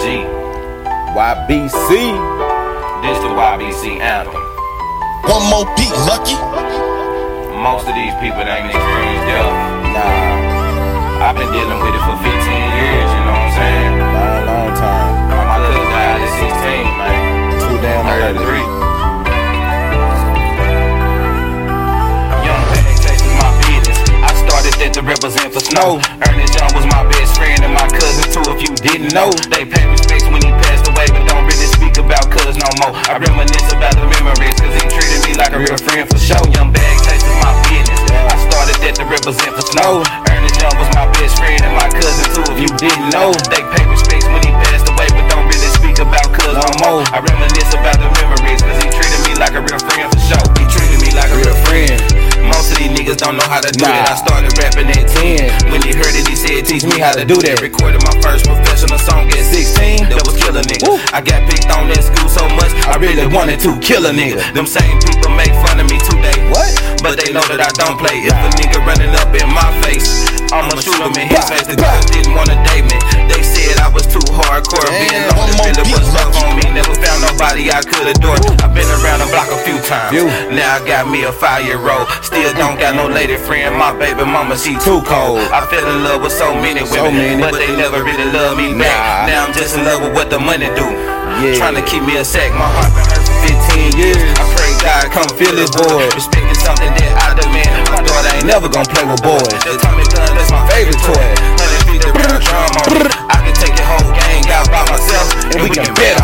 YBC. This the YBC anthem. One more beat, lucky. Most of these people ain't experienced death. Nah, I've been dealing with it for 15 years, you know what I'm saying? long, long time. My cousin died at 16, man. Too damn early. 33. Young bag chasing my business. I started that to represent for snow. Ernest Young was didn't know, they paid respects when he passed away, but don't really speak about cuz no more. I reminisce about the memories, cause he treated me like a real friend for sure. Young bag chasing my business. I started that to represent for snow. Ernest Young was my best friend and my cousin too. If you didn't know, they paid respects when he passed away, but don't really speak about cuz no more. I reminisce about the memories, cause he treated me like a real friend for sure. He treated me like a real friend. Most of these niggas don't know how to do Nah. that. I started heard it, he said, Teach me how to do that. Recorded my first professional song at 16. That was killing nigga. Woo. I got picked on in school so much, I really wanted to kill a nigga. Them same people make fun of me today. What? But they know that I don't play. If a nigga running up in my face, nobody I could adore. I've been around the block a few times. Few. Now I got me a five year old. Still don't got no lady friend. My baby mama, she too cold. I fell in love with so many So women, many. but they never really love me back. Nah. Now I'm just in love with what the money do. Yeah. Trying to keep me a sack. My heart been hurt for 15 years. I pray God come feel this boy. Respect is something that I demand. My daughter ain't never gonna play with boys. The Tommy gun, that's my favorite toy. 100 feet the drum on it. I can take your whole gang out by myself, and we can bet it.